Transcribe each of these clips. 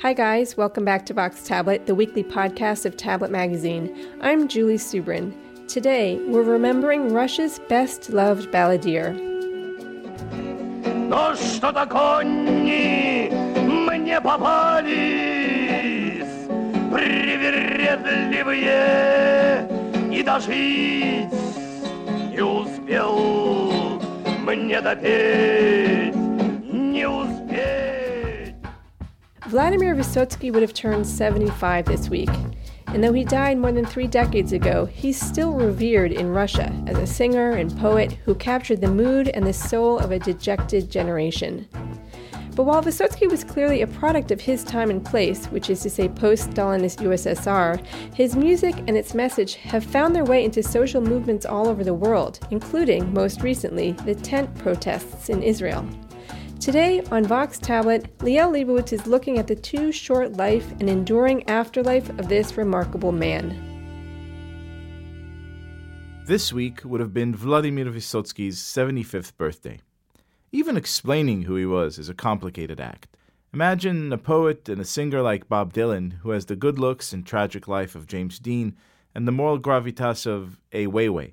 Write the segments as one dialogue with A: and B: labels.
A: Hi, guys. Welcome back to Vox Tablet, the weekly podcast of Tablet Magazine. I'm Julie Subrin. Today, we're remembering Russia's best loved balladeer. Но что-то конни мне попались
B: привередливые и дожить не успел мне допеть, Vladimir Vysotsky would have turned 75 this week. And though he died more than three decades ago, he's still revered in Russia as a singer and poet who captured the mood and the soul of a dejected generation. But while Vysotsky was clearly a product of his time and place, which is to say post Stalinist USSR, his music and its message have found their way into social movements all over the world, including, most recently, the tent protests in Israel. Today on Vox Tablet, Liel Leibovitz is looking at the too short life and enduring afterlife of this remarkable man.
C: This week would have been Vladimir Vysotsky's 75th birthday. Even explaining who he was is a complicated act. Imagine a poet and a singer like Bob Dylan, who has the good looks and tragic life of James Dean and the moral gravitas of Ai Weiwei.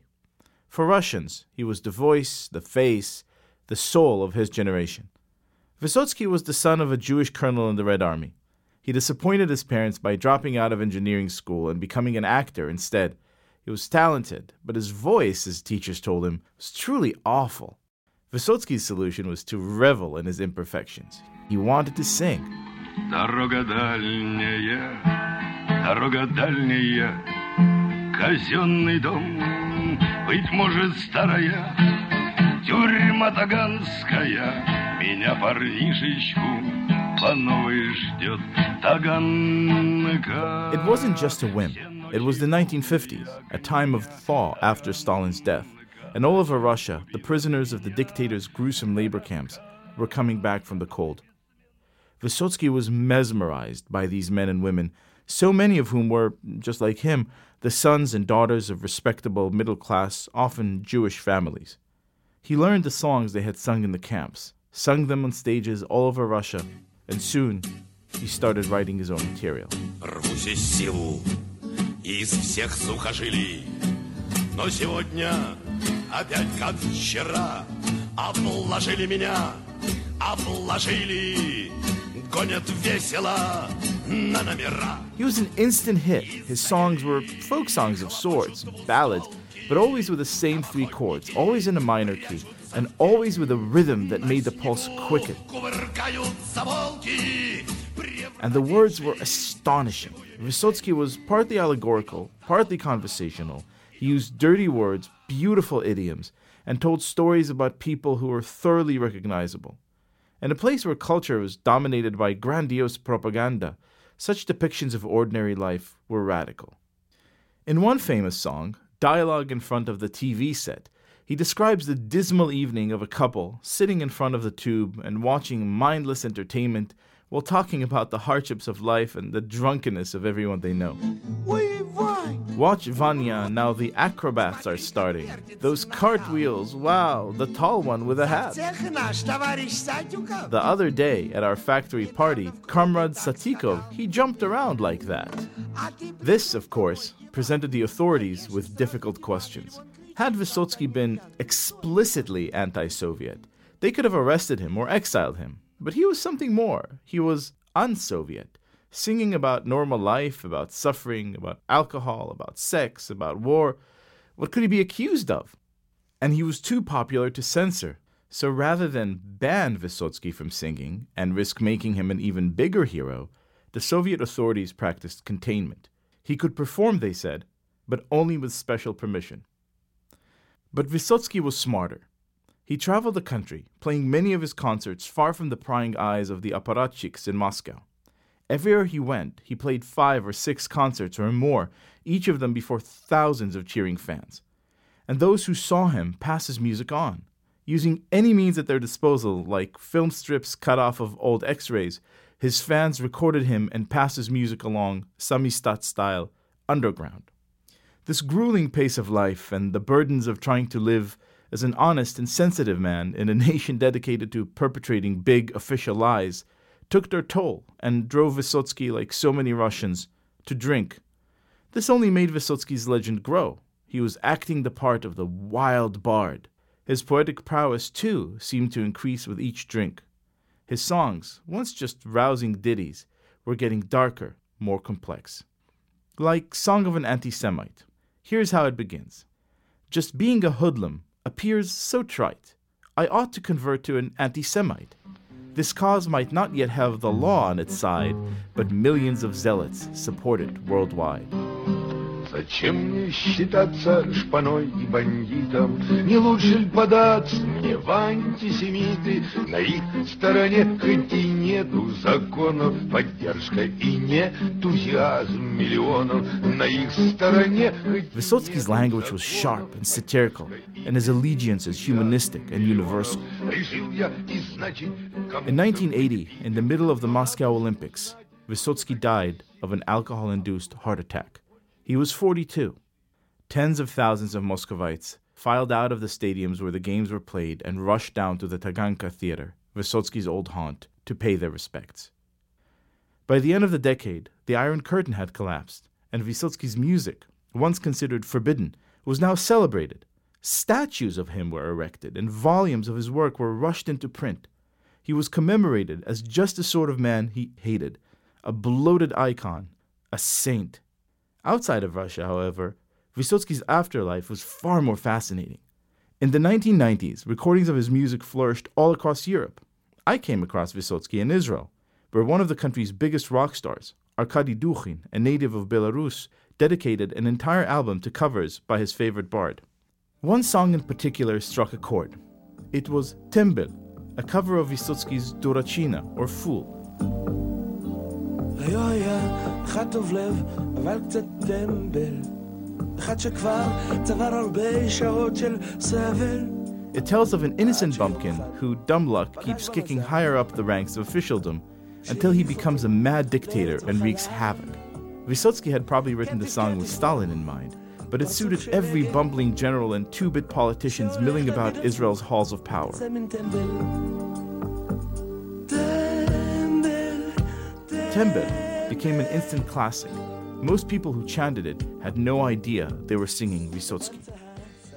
C: For Russians, he was the voice, the face, the soul of his generation. Vysotsky was the son of a Jewish colonel in the Red Army. He disappointed his parents by dropping out of engineering school and becoming an actor instead. He was talented, but his voice, his teachers told him, was truly awful. Vysotsky's solution was to revel in his imperfections. He wanted to sing. Дорога дальняя, дорога дальняя, казенный дом, быть может старая, тюрьма таганская, меня парнишечку по новой ждет Таганка. It wasn't just a whim. It was the 1950s, a time of thaw after Stalin's death. And all over Russia, the prisoners of the dictator's gruesome labor camps were coming back from the cold. Vysotsky was mesmerized by these men and women, so many of whom were, just like him, the sons and daughters of respectable middle class, often Jewish families. He learned the songs they had sung in the camps, sung them on stages all over Russia, and soon he started writing his own material. Но сегодня опять как вчера Обложили меня, обложили Гонят весело на номера He was an instant hit. His songs were folk songs of sorts, ballads, but always with the same three chords, always in a minor key, and always with a rhythm that made the pulse quicken. And the words were astonishing. Vysotsky was partly allegorical, partly conversational, he used dirty words, beautiful idioms, and told stories about people who were thoroughly recognizable. In a place where culture was dominated by grandiose propaganda, such depictions of ordinary life were radical. In one famous song, Dialogue in Front of the TV Set, he describes the dismal evening of a couple sitting in front of the tube and watching mindless entertainment while talking about the hardships of life and the drunkenness of everyone they know. Watch Vanya, now the acrobats are starting. Those cartwheels, wow, the tall one with a hat. The other day at our factory party, Comrade Satikov, he jumped around like that. This, of course, presented the authorities with difficult questions. Had Vysotsky been explicitly anti Soviet, they could have arrested him or exiled him. But he was something more. He was un-Soviet, singing about normal life, about suffering, about alcohol, about sex, about war. What could he be accused of? And he was too popular to censor. So rather than ban Vysotsky from singing and risk making him an even bigger hero, the Soviet authorities practiced containment. He could perform, they said, but only with special permission. But Vysotsky was smarter. He traveled the country, playing many of his concerts far from the prying eyes of the apparatchiks in Moscow. Everywhere he went, he played five or six concerts or more, each of them before thousands of cheering fans. And those who saw him passed his music on. Using any means at their disposal, like film strips cut off of old x rays, his fans recorded him and passed his music along, Samizdat style, underground. This grueling pace of life and the burdens of trying to live as an honest and sensitive man in a nation dedicated to perpetrating big official lies took their toll and drove Vysotsky, like so many Russians, to drink. This only made Vysotsky's legend grow. He was acting the part of the wild bard. His poetic prowess, too, seemed to increase with each drink. His songs, once just rousing ditties, were getting darker, more complex. Like Song of an Anti Semite. Here's how it begins Just being a hoodlum appears so trite. I ought to convert to an anti Semite. This cause might not yet have the law on its side, but millions of zealots support it worldwide.
D: Зачем мне считаться шпаной и бандитом? Не лучше ли податься мне в антисемиты? На их стороне хоть и нету законов, поддержка и нетузиазм миллионов. На их стороне хоть
C: Vysotsky's language was sharp and satirical, and his allegiance is humanistic and universal. In 1980, in the middle of the Moscow Olympics, Vysotsky died of an alcohol induced heart attack. He was 42. Tens of thousands of Muscovites filed out of the stadiums where the games were played and rushed down to the Taganka Theater, Vysotsky's old haunt, to pay their respects. By the end of the decade, the Iron Curtain had collapsed, and Vysotsky's music, once considered forbidden, was now celebrated. Statues of him were erected, and volumes of his work were rushed into print. He was commemorated as just the sort of man he hated a bloated icon, a saint. Outside of Russia, however, Vysotsky's afterlife was far more fascinating. In the 1990s, recordings of his music flourished all across Europe. I came across Vysotsky in Israel, where one of the country's biggest rock stars, Arkady Dukhin, a native of Belarus, dedicated an entire album to covers by his favorite bard. One song in particular struck a chord. It was Tembel, a cover of Vysotsky's Durachina, or Fool. אחד טוב לב, אבל קצת טמבל. אחד שכבר צבר הרבה שעות של סבל. It tells of an innocent bumpkin who, dumb luck, keeps kicking higher up the ranks of officialdom until he becomes a mad dictator and wreaks havoc. Vysotsky had probably written the song with Stalin in mind, but it suited every bumbling general and two bit politicians milling about Israel's halls of power. Tembel became an instant classic. Most people who chanted it had no idea they were singing Vysotsky.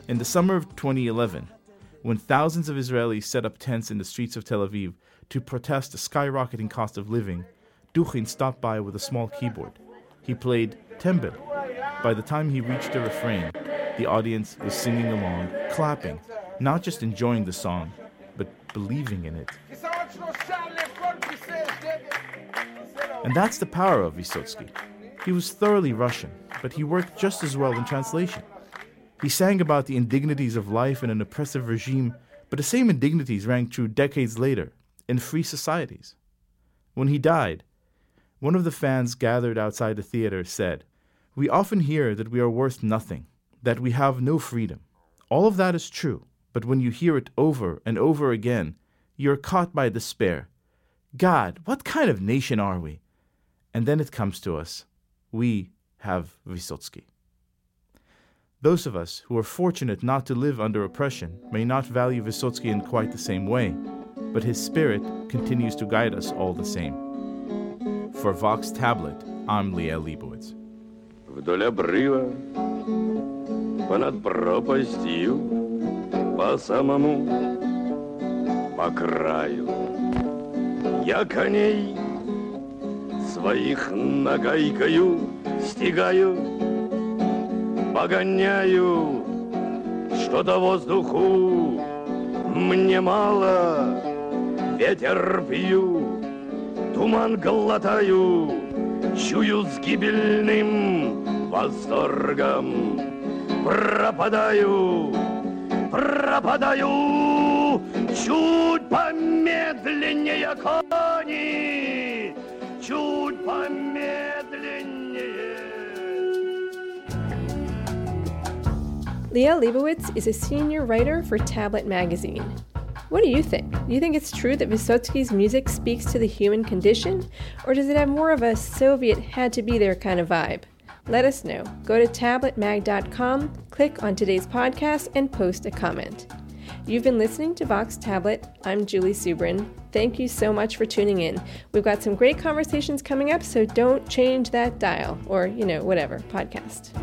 C: In the summer of 2011, when thousands of Israelis set up tents in the streets of Tel Aviv to protest the skyrocketing cost of living, Dukhin stopped by with a small keyboard. He played Tembel. By the time he reached the refrain, the audience was singing along, clapping, not just enjoying the song, but believing in it. And that's the power of Vysotsky. He was thoroughly Russian, but he worked just as well in translation. He sang about the indignities of life in an oppressive regime, but the same indignities rang true decades later in free societies. When he died, one of the fans gathered outside the theater said, We often hear that we are worth nothing, that we have no freedom. All of that is true, but when you hear it over and over again, you are caught by despair. God, what kind of nation are we? And then it comes to us we have Vysotsky. Those of us who are fortunate not to live under oppression may not value Vysotsky in quite the same way, but his spirit continues to guide us all the same. For Vox Tablet, I'm Liel Leibovitz.
E: Вдоль обрыва, понад пропастью, по самому, по краю, я коней своих нагайкою стигаю, погоняю, что-то воздуху мне мало, ветер пью, туман глотаю, чую с гибельным восторгом, пропадаю, пропадаю, чуть помедленнее кони чуть помедленнее.
A: Liel Leibovitz is a senior writer for Tablet magazine. What do you think? Do you think it's true that Vysotsky's music speaks to the human condition, or does it have more of a Soviet had to be there kind of vibe? Let us know. Go to tabletmag.com, click on today's podcast, and post a comment. You've been listening to Vox Tablet. I'm Julie Subrin. Thank you so much for tuning in. We've got some great conversations coming up, so don't change that dial or, you know, whatever, podcast.